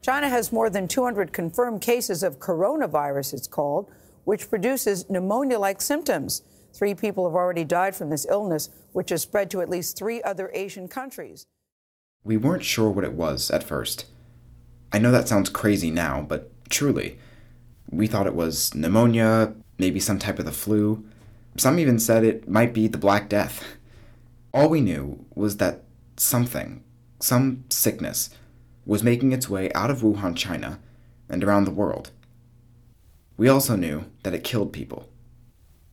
China has more than 200 confirmed cases of coronavirus, it's called, which produces pneumonia like symptoms. Three people have already died from this illness, which has spread to at least three other Asian countries. We weren't sure what it was at first. I know that sounds crazy now, but truly, we thought it was pneumonia, maybe some type of the flu. Some even said it might be the Black Death. All we knew was that something, some sickness, was making its way out of Wuhan, China, and around the world. We also knew that it killed people.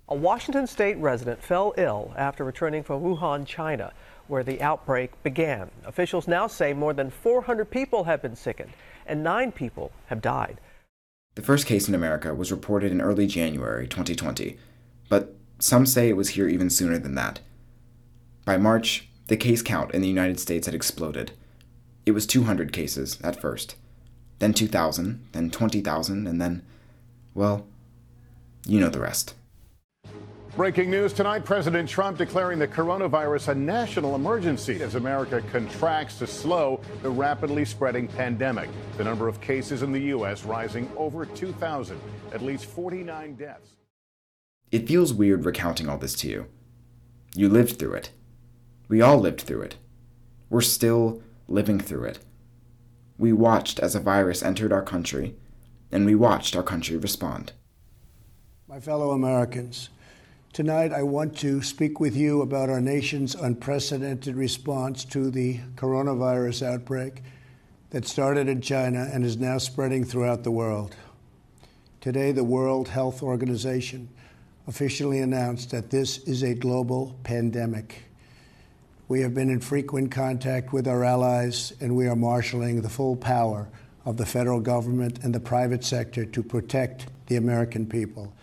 A Washington state resident fell ill after returning from Wuhan, China, where the outbreak began. Officials now say more than 400 people have been sickened and nine people have died. The first case in America was reported in early January 2020, but some say it was here even sooner than that. By March, the case count in the United States had exploded. It was 200 cases at first, then 2,000, then 20,000, and then, well, you know the rest. Breaking news tonight President Trump declaring the coronavirus a national emergency as America contracts to slow the rapidly spreading pandemic. The number of cases in the U.S. rising over 2,000, at least 49 deaths. It feels weird recounting all this to you. You lived through it. We all lived through it. We're still living through it. We watched as a virus entered our country, and we watched our country respond. My fellow Americans, Tonight, I want to speak with you about our nation's unprecedented response to the coronavirus outbreak that started in China and is now spreading throughout the world. Today, the World Health Organization officially announced that this is a global pandemic. We have been in frequent contact with our allies, and we are marshaling the full power of the federal government and the private sector to protect the American people.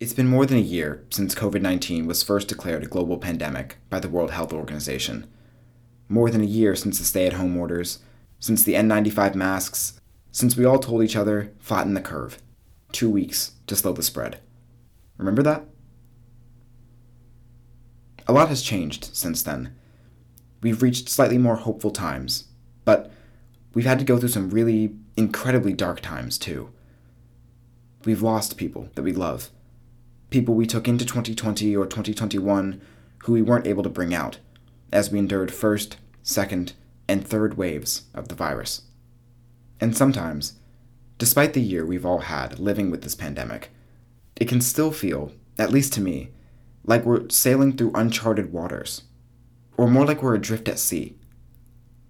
It's been more than a year since COVID 19 was first declared a global pandemic by the World Health Organization. More than a year since the stay at home orders, since the N95 masks, since we all told each other, flatten the curve. Two weeks to slow the spread. Remember that? A lot has changed since then. We've reached slightly more hopeful times, but we've had to go through some really incredibly dark times too. We've lost people that we love people we took into 2020 or 2021 who we weren't able to bring out, as we endured first, second, and third waves of the virus. And sometimes, despite the year we've all had living with this pandemic, it can still feel, at least to me, like we're sailing through uncharted waters, or more like we're adrift at sea.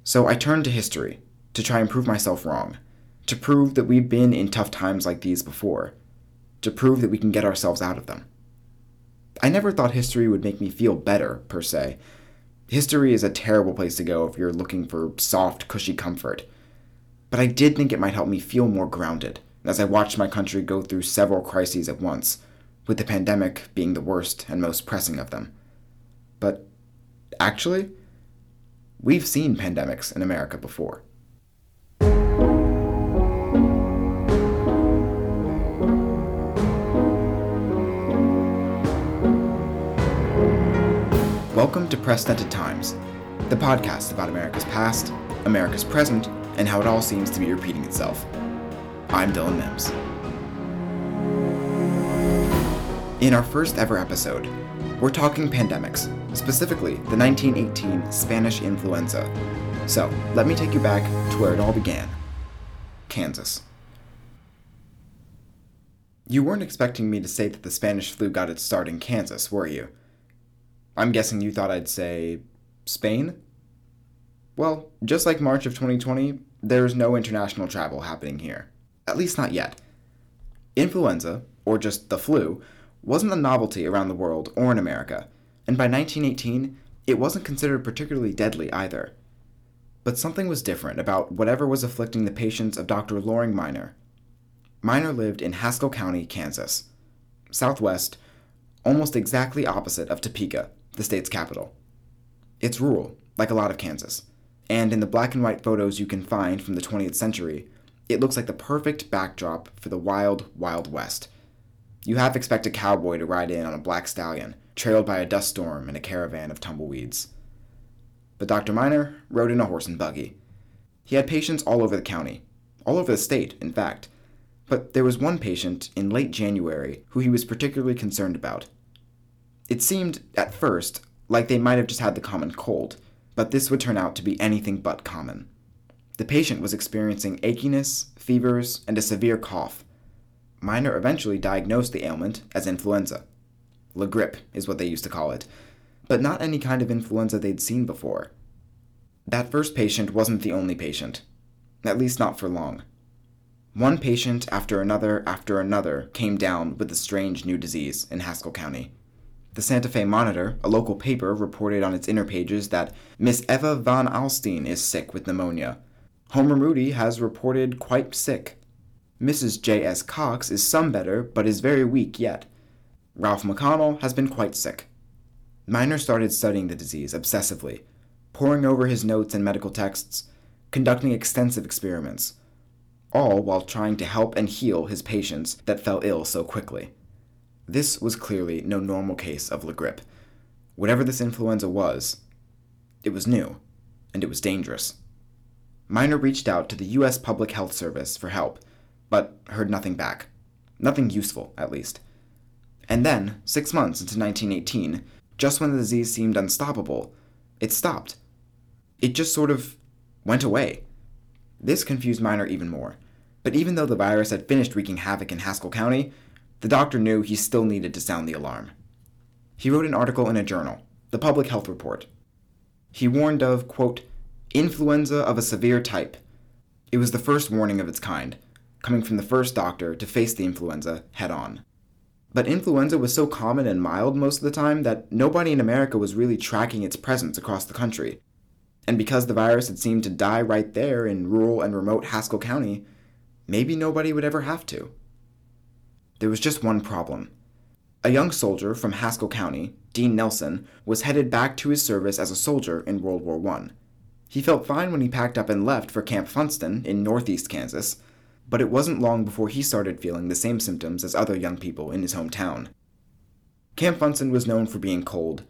So I turned to history to try and prove myself wrong, to prove that we've been in tough times like these before, to prove that we can get ourselves out of them. I never thought history would make me feel better, per se. History is a terrible place to go if you're looking for soft, cushy comfort. But I did think it might help me feel more grounded as I watched my country go through several crises at once, with the pandemic being the worst and most pressing of them. But actually, we've seen pandemics in America before. Welcome to Precedented Times, the podcast about America's past, America's present, and how it all seems to be repeating itself. I'm Dylan Mims. In our first ever episode, we're talking pandemics, specifically the 1918 Spanish influenza. So, let me take you back to where it all began Kansas. You weren't expecting me to say that the Spanish flu got its start in Kansas, were you? I'm guessing you thought I'd say Spain? Well, just like March of 2020, there's no international travel happening here. At least not yet. Influenza, or just the flu, wasn't a novelty around the world or in America, and by 1918, it wasn't considered particularly deadly either. But something was different about whatever was afflicting the patients of Dr. Loring Miner. Miner lived in Haskell County, Kansas, southwest, almost exactly opposite of Topeka, the state's capital. It's rural, like a lot of Kansas, and in the black and white photos you can find from the 20th century, it looks like the perfect backdrop for the wild, wild west. You half expect a cowboy to ride in on a black stallion, trailed by a dust storm and a caravan of tumbleweeds. But Dr. Miner rode in a horse and buggy. He had patients all over the county, all over the state, in fact. But there was one patient in late January who he was particularly concerned about. It seemed, at first, like they might have just had the common cold, but this would turn out to be anything but common. The patient was experiencing achiness, fevers, and a severe cough. Miner eventually diagnosed the ailment as influenza. La grippe is what they used to call it, but not any kind of influenza they'd seen before. That first patient wasn't the only patient, at least not for long. One patient after another after another came down with the strange new disease in Haskell County. The Santa Fe Monitor, a local paper, reported on its inner pages that Miss Eva Van Alstine is sick with pneumonia. Homer Moody has reported quite sick. Mrs. J.S. Cox is some better, but is very weak yet. Ralph McConnell has been quite sick. Miner started studying the disease obsessively, poring over his notes and medical texts, conducting extensive experiments, all while trying to help and heal his patients that fell ill so quickly. This was clearly no normal case of La Grippe. Whatever this influenza was, it was new, and it was dangerous. Miner reached out to the U.S. Public Health Service for help, but heard nothing back. Nothing useful, at least. And then, six months into 1918, just when the disease seemed unstoppable, it stopped. It just sort of went away. This confused Miner even more. But even though the virus had finished wreaking havoc in Haskell County, the doctor knew he still needed to sound the alarm. He wrote an article in a journal, the Public Health Report. He warned of, quote, influenza of a severe type. It was the first warning of its kind, coming from the first doctor to face the influenza head on. But influenza was so common and mild most of the time that nobody in America was really tracking its presence across the country. And because the virus had seemed to die right there in rural and remote Haskell County, maybe nobody would ever have to. There was just one problem. A young soldier from Haskell County, Dean Nilson, was headed back to his service as a soldier in World War I. He felt fine when he packed up and left for Camp Funston in northeast Kansas, but it wasn't long before he started feeling the same symptoms as other young people in his hometown. Camp Funston was known for being cold,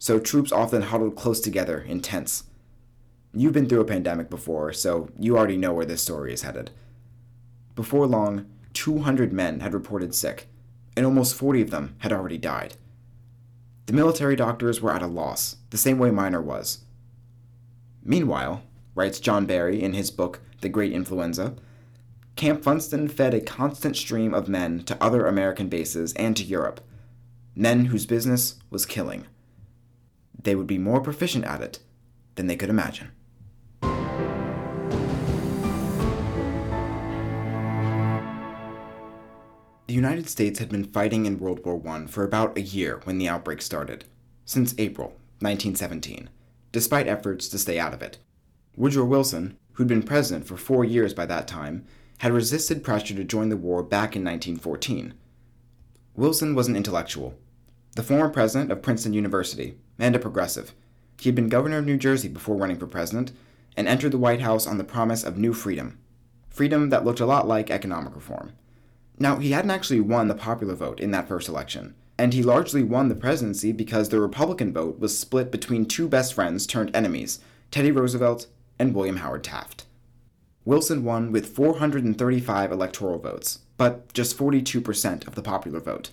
so troops often huddled close together in tents. You've been through a pandemic before, so you already know where this story is headed. Before long, 200 men had reported sick, and almost 40 of them had already died. The military doctors were at a loss, the same way Miner was. Meanwhile, writes John Barry in his book The Great Influenza, Camp Funston fed a constant stream of men to other American bases and to Europe, men whose business was killing. They would be more proficient at it than they could imagine. The United States had been fighting in World War I for about a year when the outbreak started, since April 1917, despite efforts to stay out of it. Woodrow Wilson, who'd been president for four years by that time, had resisted pressure to join the war back in 1914. Wilson was an intellectual, the former president of Princeton University, and a progressive. He had been governor of New Jersey before running for president, and entered the White House on the promise of new freedom. Freedom that looked a lot like economic reform. Now, he hadn't actually won the popular vote in that first election, and he largely won the presidency because the Republican vote was split between two best friends turned enemies, Teddy Roosevelt and William Howard Taft. Wilson won with 435 electoral votes, but just 42% of the popular vote.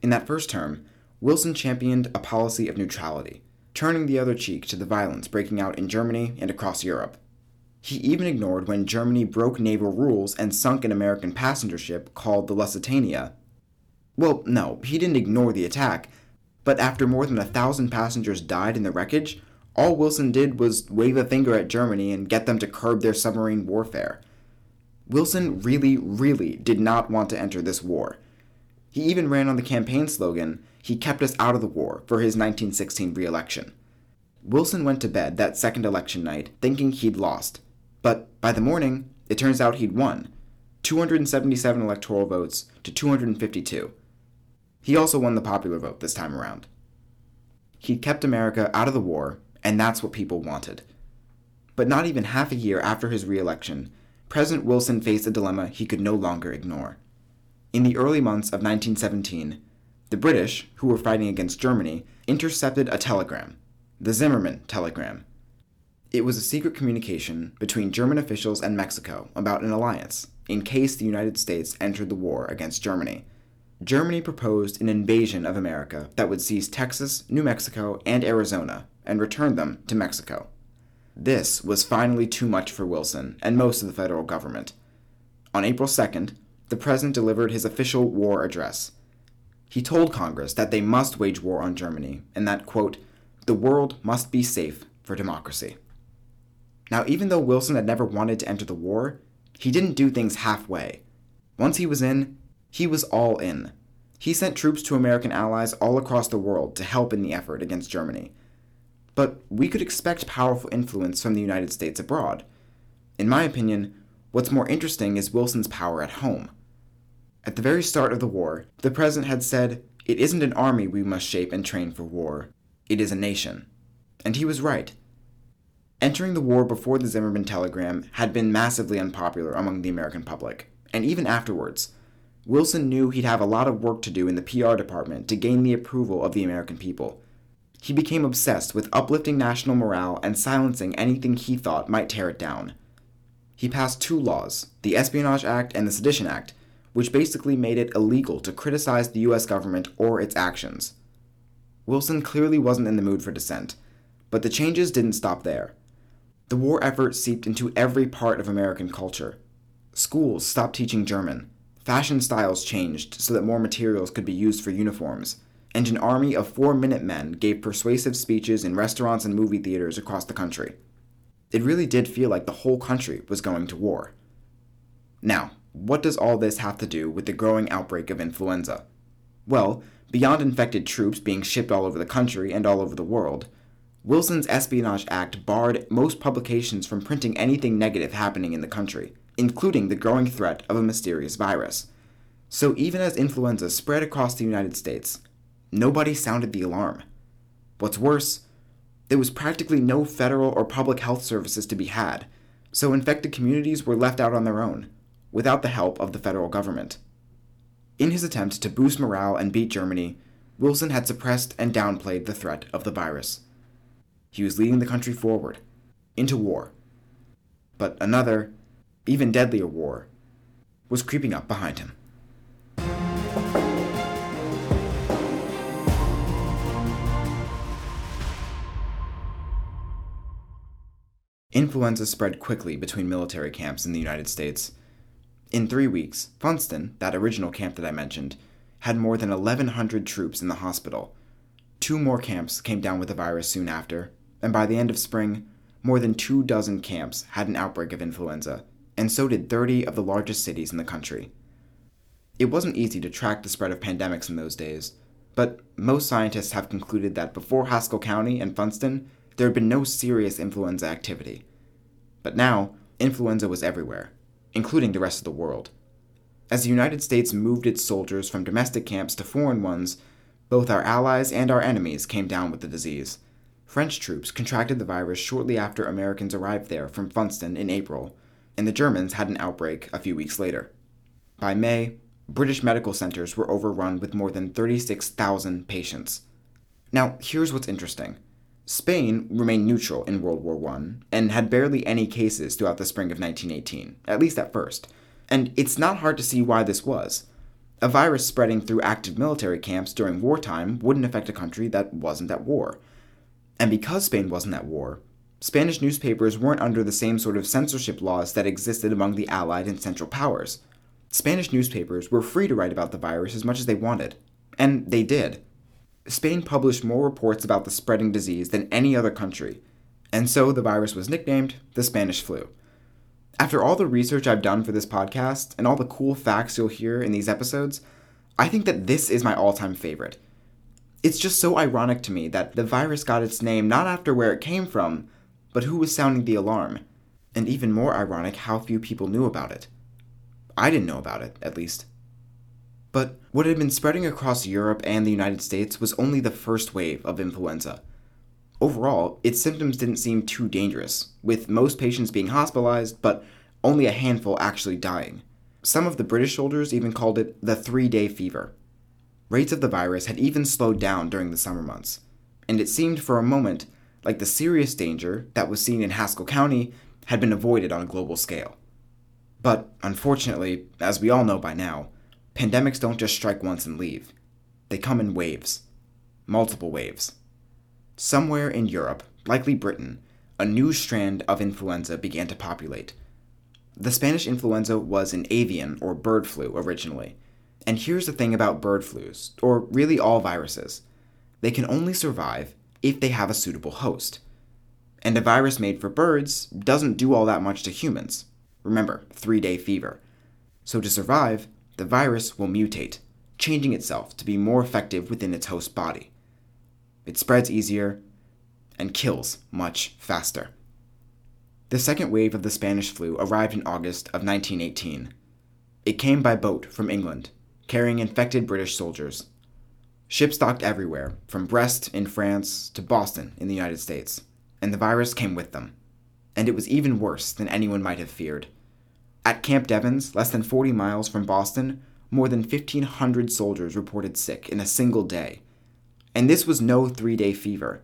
In that first term, Wilson championed a policy of neutrality, turning the other cheek to the violence breaking out in Germany and across Europe. He even ignored when Germany broke naval rules and sunk an American passenger ship called the Lusitania. Well, no, he didn't ignore the attack, but after more than a thousand passengers died in the wreckage, all Wilson did was wave a finger at Germany and get them to curb their submarine warfare. Wilson really, really did not want to enter this war. He even ran on the campaign slogan, He kept us out of the war, for his 1916 re election. Wilson went to bed that second election night thinking he'd lost, but by the morning, it turns out he'd won 277 electoral votes to 252. He also won the popular vote this time around. He'd kept America out of the war, and that's what people wanted. But not even half a year after his re election, President Wilson faced a dilemma he could no longer ignore. In the early months of 1917, the British, who were fighting against Germany, intercepted a telegram, the Zimmermann telegram, It was a secret communication between German officials and Mexico about an alliance in case the United States entered the war against Germany. Germany proposed an invasion of America that would seize Texas, New Mexico, and Arizona and return them to Mexico. This was finally too much for Wilson and most of the federal government. On April 2nd, the president delivered his official war address. He told Congress that they must wage war on Germany and that, quote, the world must be safe for democracy. Now, even though Wilson had never wanted to enter the war, he didn't do things halfway. Once he was in, he was all in. He sent troops to American allies all across the world to help in the effort against Germany. But we could expect powerful influence from the United States abroad. In my opinion, what's more interesting is Wilson's power at home. At the very start of the war, the president had said, It isn't an army we must shape and train for war, it is a nation. And he was right. Entering the war before the Zimmermann telegram had been massively unpopular among the American public, and even afterwards. Wilson knew he'd have a lot of work to do in the PR department to gain the approval of the American people. He became obsessed with uplifting national morale and silencing anything he thought might tear it down. He passed two laws, the Espionage Act and the Sedition Act, which basically made it illegal to criticize the US government or its actions. Wilson clearly wasn't in the mood for dissent, but the changes didn't stop there. The war effort seeped into every part of American culture. Schools stopped teaching German, fashion styles changed so that more materials could be used for uniforms, and an army of four minute men gave persuasive speeches in restaurants and movie theaters across the country. It really did feel like the whole country was going to war. Now, what does all this have to do with the growing outbreak of influenza? Well, beyond infected troops being shipped all over the country and all over the world, Wilson's Espionage Act barred most publications from printing anything negative happening in the country, including the growing threat of a mysterious virus. So even as influenza spread across the United States, nobody sounded the alarm. What's worse, there was practically no federal or public health services to be had, so infected communities were left out on their own, without the help of the federal government. In his attempt to boost morale and beat Germany, Wilson had suppressed and downplayed the threat of the virus. He was leading the country forward, into war. But another, even deadlier war, was creeping up behind him. Influenza spread quickly between military camps in the United States. In three weeks, Funston, that original camp that I mentioned, had more than 1,100 troops in the hospital. Two more camps came down with the virus soon after, and by the end of spring, more than two dozen camps had an outbreak of influenza, and so did 30 of the largest cities in the country. It wasn't easy to track the spread of pandemics in those days, but most scientists have concluded that before Haskell County and Funston, there had been no serious influenza activity. But now, influenza was everywhere, including the rest of the world. As the United States moved its soldiers from domestic camps to foreign ones, both our allies and our enemies came down with the disease. French troops contracted the virus shortly after Americans arrived there from Funston in April, and the Germans had an outbreak a few weeks later. By May, British medical centers were overrun with more than 36,000 patients. Now, here's what's interesting. Spain remained neutral in World War I and had barely any cases throughout the spring of 1918, at least at first. And it's not hard to see why this was. A virus spreading through active military camps during wartime wouldn't affect a country that wasn't at war. And because Spain wasn't at war, Spanish newspapers weren't under the same sort of censorship laws that existed among the Allied and Central Powers. Spanish newspapers were free to write about the virus as much as they wanted, and they did. Spain published more reports about the spreading disease than any other country, and so the virus was nicknamed the Spanish flu. After all the research I've done for this podcast and all the cool facts you'll hear in these episodes, I think that this is my all time favorite. It's just so ironic to me that the virus got its name not after where it came from, but who was sounding the alarm. And even more ironic how few people knew about it. I didn't know about it, at least. But what had been spreading across Europe and the United States was only the first wave of influenza. Overall, its symptoms didn't seem too dangerous, with most patients being hospitalized, but only a handful actually dying. Some of the British soldiers even called it the three day fever. Rates of the virus had even slowed down during the summer months, and it seemed for a moment like the serious danger that was seen in Haskell County had been avoided on a global scale. But unfortunately, as we all know by now, pandemics don't just strike once and leave. They come in waves, multiple waves. Somewhere in Europe, likely Britain, a new strand of influenza began to populate. The Spanish influenza was an avian or bird flu originally. And here's the thing about bird flus, or really all viruses they can only survive if they have a suitable host. And a virus made for birds doesn't do all that much to humans. Remember, three day fever. So to survive, the virus will mutate, changing itself to be more effective within its host body. It spreads easier and kills much faster. The second wave of the Spanish flu arrived in August of 1918. It came by boat from England, carrying infected British soldiers. Ships docked everywhere, from Brest in France to Boston in the United States, and the virus came with them. And it was even worse than anyone might have feared. At Camp Devens, less than 40 miles from Boston, more than 1,500 soldiers reported sick in a single day. And this was no three day fever.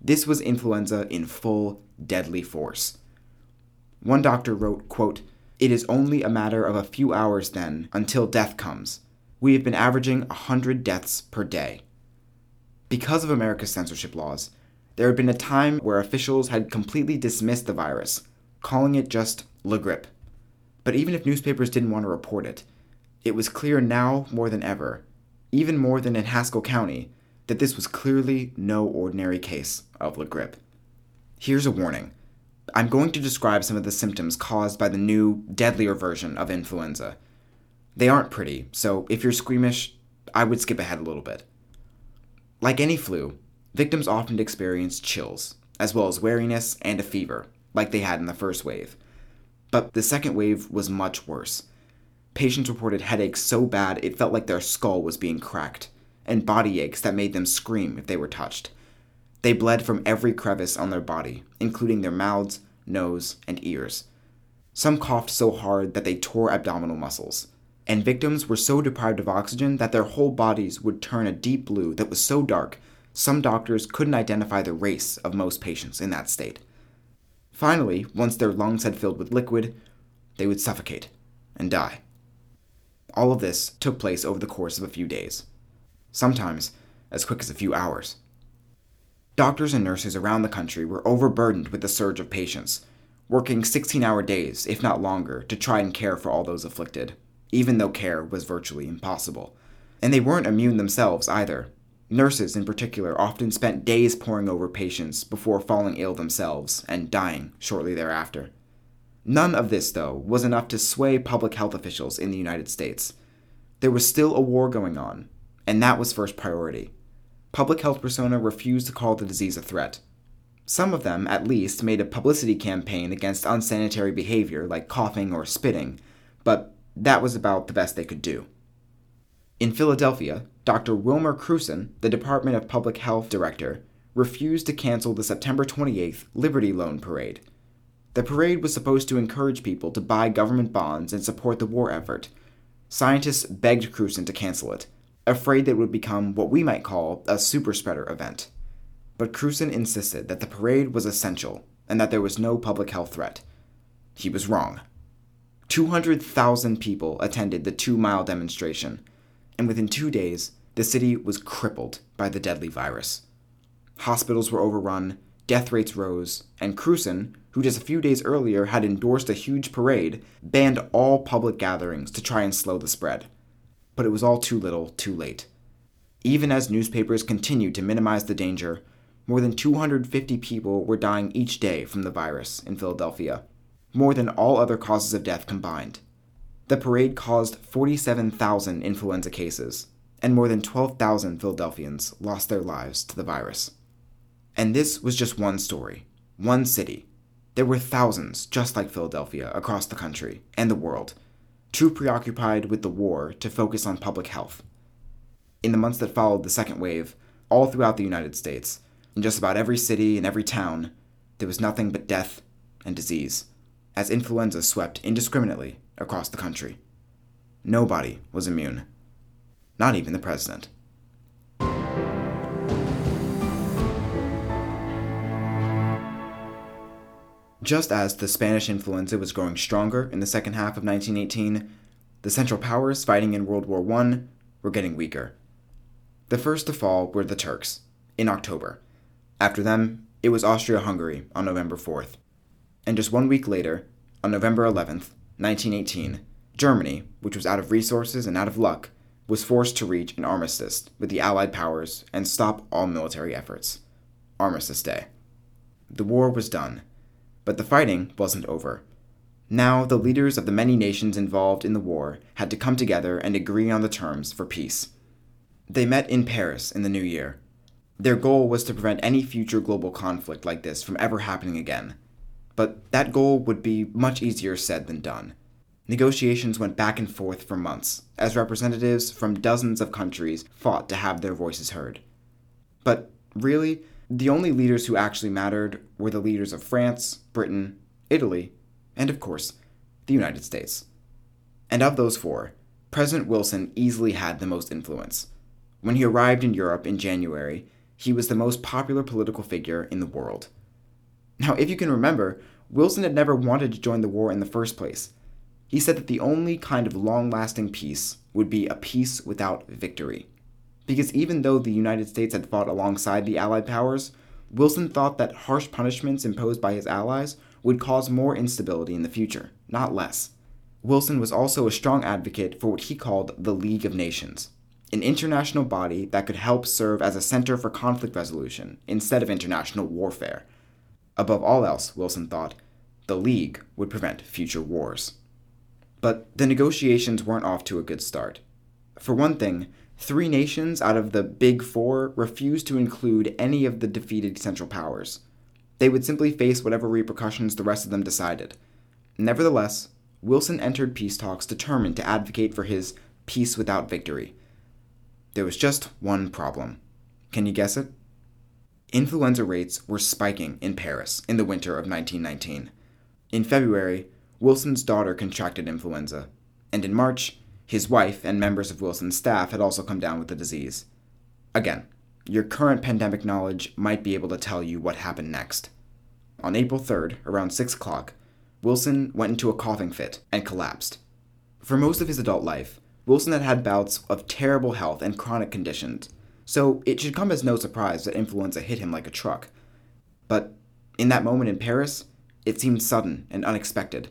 This was influenza in full, deadly force. One doctor wrote, quote, It is only a matter of a few hours then until death comes. We have been averaging 100 deaths per day. Because of America's censorship laws, there had been a time where officials had completely dismissed the virus, calling it just La Grippe. But even if newspapers didn't want to report it, it was clear now more than ever, even more than in Haskell County, that this was clearly no ordinary case of La Grippe. Here's a warning I'm going to describe some of the symptoms caused by the new, deadlier version of influenza. They aren't pretty, so if you're squeamish, I would skip ahead a little bit. Like any flu, victims often experience chills, as well as weariness and a fever, like they had in the first wave. But the second wave was much worse. Patients reported headaches so bad it felt like their skull was being cracked, and body aches that made them scream if they were touched. They bled from every crevice on their body, including their mouths, nose, and ears. Some coughed so hard that they tore abdominal muscles. And victims were so deprived of oxygen that their whole bodies would turn a deep blue that was so dark, some doctors couldn't identify the race of most patients in that state. Finally, once their lungs had filled with liquid, they would suffocate and die. All of this took place over the course of a few days, sometimes as quick as a few hours. Doctors and nurses around the country were overburdened with the surge of patients, working 16 hour days, if not longer, to try and care for all those afflicted, even though care was virtually impossible. And they weren't immune themselves either. Nurses, in particular, often spent days poring over patients before falling ill themselves and dying shortly thereafter. None of this, though, was enough to sway public health officials in the United States. There was still a war going on, and that was first priority public health persona refused to call the disease a threat. Some of them, at least, made a publicity campaign against unsanitary behavior like coughing or spitting, but that was about the best they could do. In Philadelphia, Dr. Wilmer Krusen, the Department of Public Health director, refused to cancel the September 28th Liberty Loan Parade. The parade was supposed to encourage people to buy government bonds and support the war effort. Scientists begged Krusen to cancel it, afraid that it would become what we might call a super spreader event. But Krusen insisted that the parade was essential and that there was no public health threat. He was wrong. 200,000 people attended the two mile demonstration, and within two days, the city was crippled by the deadly virus. Hospitals were overrun, death rates rose, and Krusen, who just a few days earlier had endorsed a huge parade, banned all public gatherings to try and slow the spread but it was all too little, too late. Even as newspapers continued to minimize the danger, more than 250 people were dying each day from the virus in Philadelphia, more than all other causes of death combined. The parade caused 47,000 influenza cases, and more than 12,000 Philadelphians lost their lives to the virus. And this was just one story, one city. There were thousands just like Philadelphia across the country and the world too preoccupied with the war to focus on public health. In the months that followed the second wave, all throughout the United States, in just about every city and every town, there was nothing but death and disease, as influenza swept indiscriminately across the country. Nobody was immune, not even the president. Just as the Spanish influenza was growing stronger in the second half of 1918, the Central Powers fighting in World War I were getting weaker. The first to fall were the Turks, in October. After them, it was Austria Hungary on November 4th. And just one week later, on November 11th, 1918, Germany, which was out of resources and out of luck, was forced to reach an armistice with the Allied powers and stop all military efforts. Armistice Day. The war was done, but the fighting wasn't over. Now, the leaders of the many nations involved in the war had to come together and agree on the terms for peace. They met in Paris in the new year. Their goal was to prevent any future global conflict like this from ever happening again. But that goal would be much easier said than done. Negotiations went back and forth for months, as representatives from dozens of countries fought to have their voices heard. But really, the only leaders who actually mattered were the leaders of France, Britain, Italy, and of course, the United States. And of those four, President Wilson easily had the most influence. When he arrived in Europe in January, he was the most popular political figure in the world. Now, if you can remember, Wilson had never wanted to join the war in the first place. He said that the only kind of long lasting peace would be a peace without victory. Because even though the United States had fought alongside the Allied powers, Wilson thought that harsh punishments imposed by his allies would cause more instability in the future, not less. Wilson was also a strong advocate for what he called the League of Nations, an international body that could help serve as a center for conflict resolution instead of international warfare. Above all else, Wilson thought, the League would prevent future wars. But the negotiations weren't off to a good start. For one thing, three nations out of the Big Four refused to include any of the defeated Central Powers. They would simply face whatever repercussions the rest of them decided. Nevertheless, Wilson entered peace talks determined to advocate for his peace without victory. There was just one problem. Can you guess it? Influenza rates were spiking in Paris in the winter of 1919. In February, Wilson's daughter contracted influenza, and in March, his wife and members of Wilson's staff had also come down with the disease. Again, your current pandemic knowledge might be able to tell you what happened next. On April 3rd, around 6 o'clock, Wilson went into a coughing fit and collapsed. For most of his adult life, Wilson had had bouts of terrible health and chronic conditions so it should come as no surprise that influenza hit him like a truck. But in that moment in Paris, it seemed sudden and unexpected,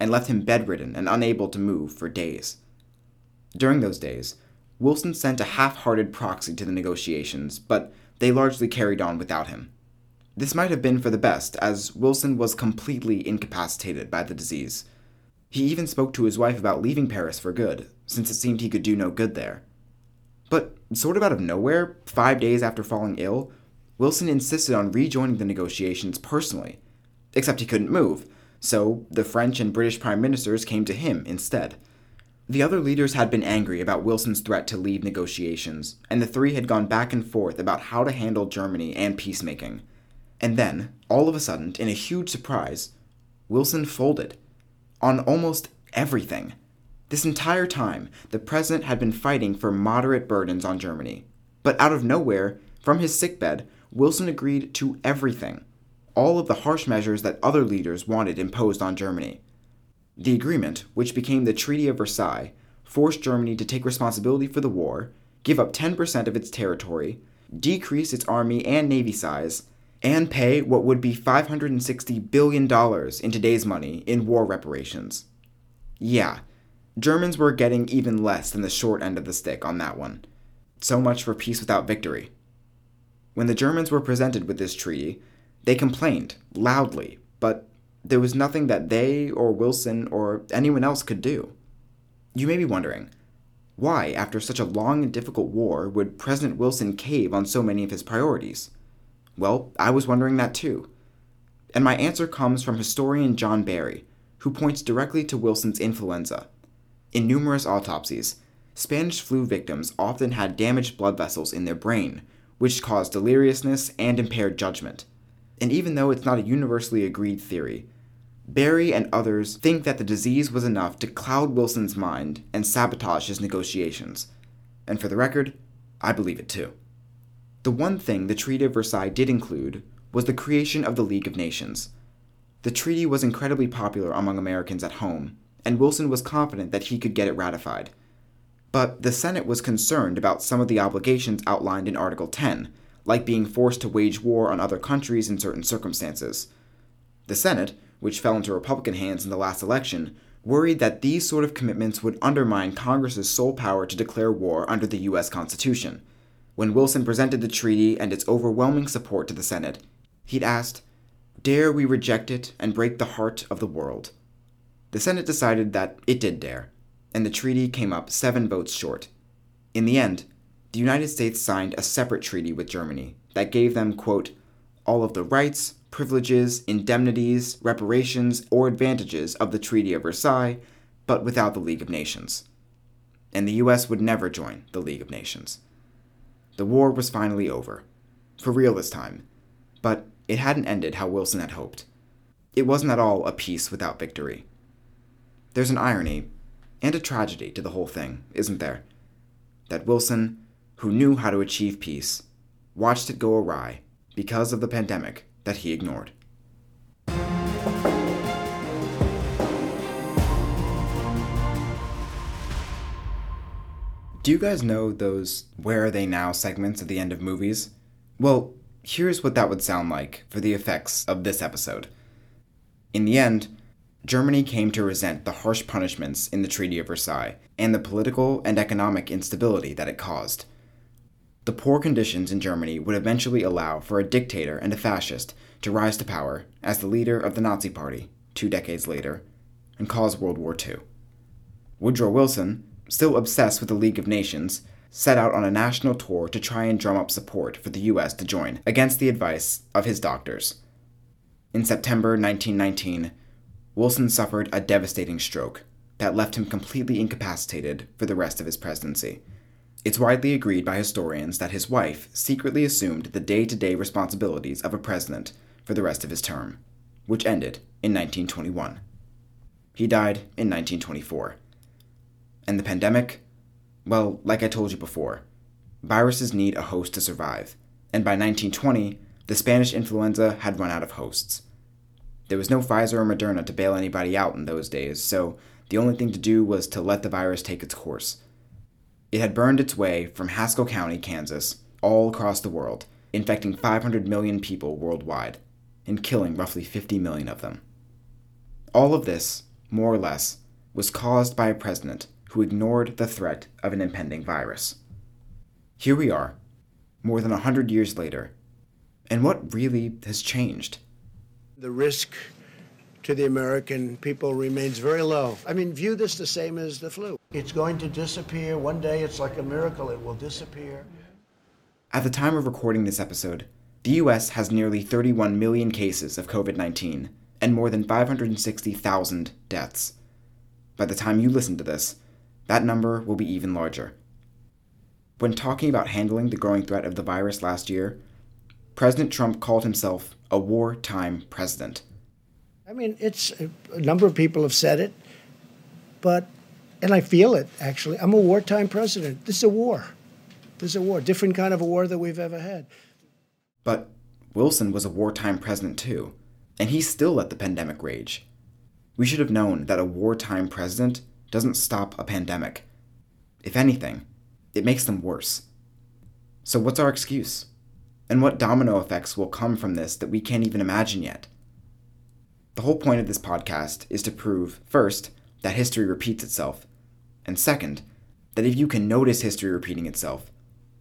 and left him bedridden and unable to move for days. During those days, Wilson sent a half hearted proxy to the negotiations, but they largely carried on without him. This might have been for the best, as Wilson was completely incapacitated by the disease. He even spoke to his wife about leaving Paris for good, since it seemed he could do no good there. But, sort of out of nowhere, five days after falling ill, Wilson insisted on rejoining the negotiations personally. Except he couldn't move, so the French and British prime ministers came to him instead. The other leaders had been angry about Wilson's threat to leave negotiations, and the three had gone back and forth about how to handle Germany and peacemaking. And then, all of a sudden, in a huge surprise, Wilson folded. On almost everything. This entire time, the president had been fighting for moderate burdens on Germany. But out of nowhere, from his sickbed, Wilson agreed to everything all of the harsh measures that other leaders wanted imposed on Germany. The agreement, which became the Treaty of Versailles, forced Germany to take responsibility for the war, give up 10% of its territory, decrease its army and navy size, and pay what would be $560 billion in today's money in war reparations. Yeah, Germans were getting even less than the short end of the stick on that one. So much for peace without victory. When the Germans were presented with this treaty, they complained loudly, but there was nothing that they or Wilson or anyone else could do. You may be wondering, why, after such a long and difficult war, would President Wilson cave on so many of his priorities? Well, I was wondering that too. And my answer comes from historian John Barry, who points directly to Wilson's influenza in numerous autopsies, Spanish flu victims often had damaged blood vessels in their brain, which caused deliriousness and impaired judgment. And even though it's not a universally agreed theory, Barry and others think that the disease was enough to cloud Wilson's mind and sabotage his negotiations. And for the record, I believe it too. The one thing the Treaty of Versailles did include was the creation of the League of Nations. The treaty was incredibly popular among Americans at home, and Wilson was confident that he could get it ratified. But the Senate was concerned about some of the obligations outlined in Article 10, like being forced to wage war on other countries in certain circumstances. The Senate, which fell into Republican hands in the last election, worried that these sort of commitments would undermine Congress's sole power to declare war under the U.S. Constitution. When Wilson presented the treaty and its overwhelming support to the Senate, he'd asked, Dare we reject it and break the heart of the world? The Senate decided that it did dare, and the treaty came up seven votes short. In the end, the United States signed a separate treaty with Germany that gave them, quote, all of the rights, privileges, indemnities, reparations, or advantages of the Treaty of Versailles, but without the League of Nations. And the US would never join the League of Nations. The war was finally over. For real this time. But it hadn't ended how Wilson had hoped. It wasn't at all a peace without victory. There's an irony and a tragedy to the whole thing, isn't there? That Wilson, who knew how to achieve peace, watched it go awry because of the pandemic that he ignored. Do you guys know those Where Are They Now segments at the end of movies? Well, here's what that would sound like for the effects of this episode. In the end, Germany came to resent the harsh punishments in the Treaty of Versailles and the political and economic instability that it caused. The poor conditions in Germany would eventually allow for a dictator and a fascist to rise to power as the leader of the Nazi Party two decades later and cause World War II. Woodrow Wilson, still obsessed with the League of Nations, set out on a national tour to try and drum up support for the US to join, against the advice of his doctors. In September 1919, Wilson suffered a devastating stroke that left him completely incapacitated for the rest of his presidency. It's widely agreed by historians that his wife secretly assumed the day to day responsibilities of a president for the rest of his term, which ended in 1921. He died in 1924. And the pandemic? Well, like I told you before, viruses need a host to survive, and by 1920, the Spanish influenza had run out of hosts. There was no Pfizer or Moderna to bail anybody out in those days, so the only thing to do was to let the virus take its course it had burned its way from Haskell County, Kansas, all across the world, infecting 500 million people worldwide, and killing roughly 50 million of them. All of this, more or less, was caused by a president who ignored the threat of an impending virus. Here we are, more than a hundred years later, and what really has changed? The risk to the American people remains very low. I mean, view this the same as the flu. It's going to disappear. One day it's like a miracle, it will disappear. At the time of recording this episode, the US has nearly 31 million cases of COVID 19 and more than 560,000 deaths. By the time you listen to this, that number will be even larger. When talking about handling the growing threat of the virus last year, President Trump called himself a wartime president. I mean, it's a number of people have said it, but, and I feel it actually. I'm a wartime president. This is a war. This is a war, different kind of a war that we've ever had. But Wilson was a wartime president too, and he still let the pandemic rage. We should have known that a wartime president doesn't stop a pandemic. If anything, it makes them worse. So, what's our excuse? And what domino effects will come from this that we can't even imagine yet? The whole point of this podcast is to prove, first, that history repeats itself, and second, that if you can notice history repeating itself,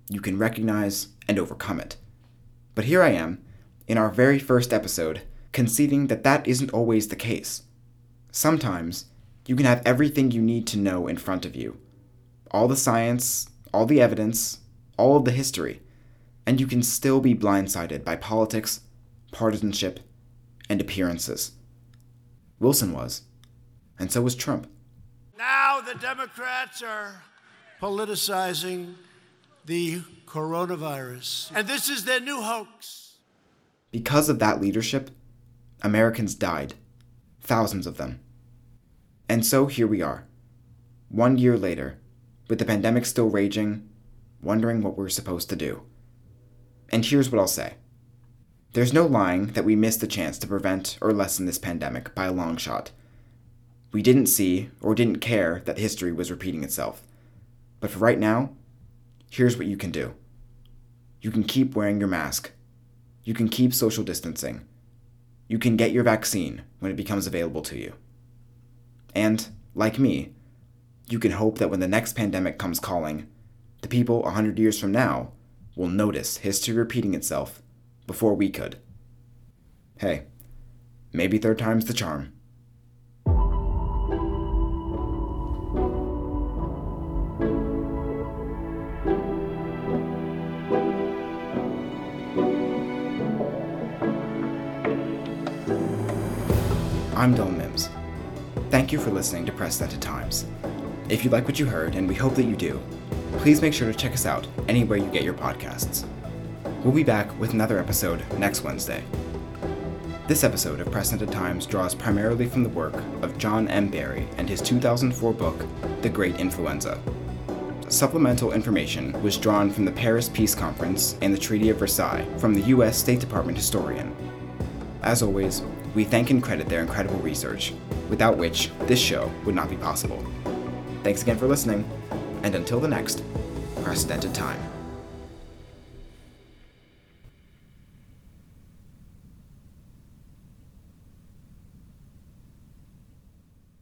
you can recognize and overcome it. But here I am, in our very first episode, conceding that that isn't always the case. Sometimes, you can have everything you need to know in front of you all the science, all the evidence, all of the history, and you can still be blindsided by politics, partisanship, and appearances. Wilson was. And so was Trump. Now the Democrats are politicizing the coronavirus. And this is their new hoax. Because of that leadership, Americans died. Thousands of them. And so here we are, one year later, with the pandemic still raging, wondering what we're supposed to do. And here's what I'll say There's no lying that we missed the chance to prevent or lessen this pandemic by a long shot. We didn't see or didn't care that history was repeating itself. But for right now, here's what you can do you can keep wearing your mask, you can keep social distancing, you can get your vaccine when it becomes available to you. And, like me, you can hope that when the next pandemic comes calling, the people a 100 years from now will notice history repeating itself before we could. Hey, maybe third time's the charm. I'm Dylan Mims. Thank you for listening to Precedented Times. If you like what you heard, and we hope that you do, please make sure to check us out anywhere you get your podcasts. We'll be back with another episode next Wednesday. This episode of Precedented Times draws primarily from the work of John M. Barry and his 2004 book, The Great Influenza. Supplemental information was drawn from the Paris Peace Conference and the Treaty of Versailles from the U.S. State Department historian. As always, we thank and credit their incredible research, without which this show would not be possible. Thanks again for listening, and until the next, Precedented Time.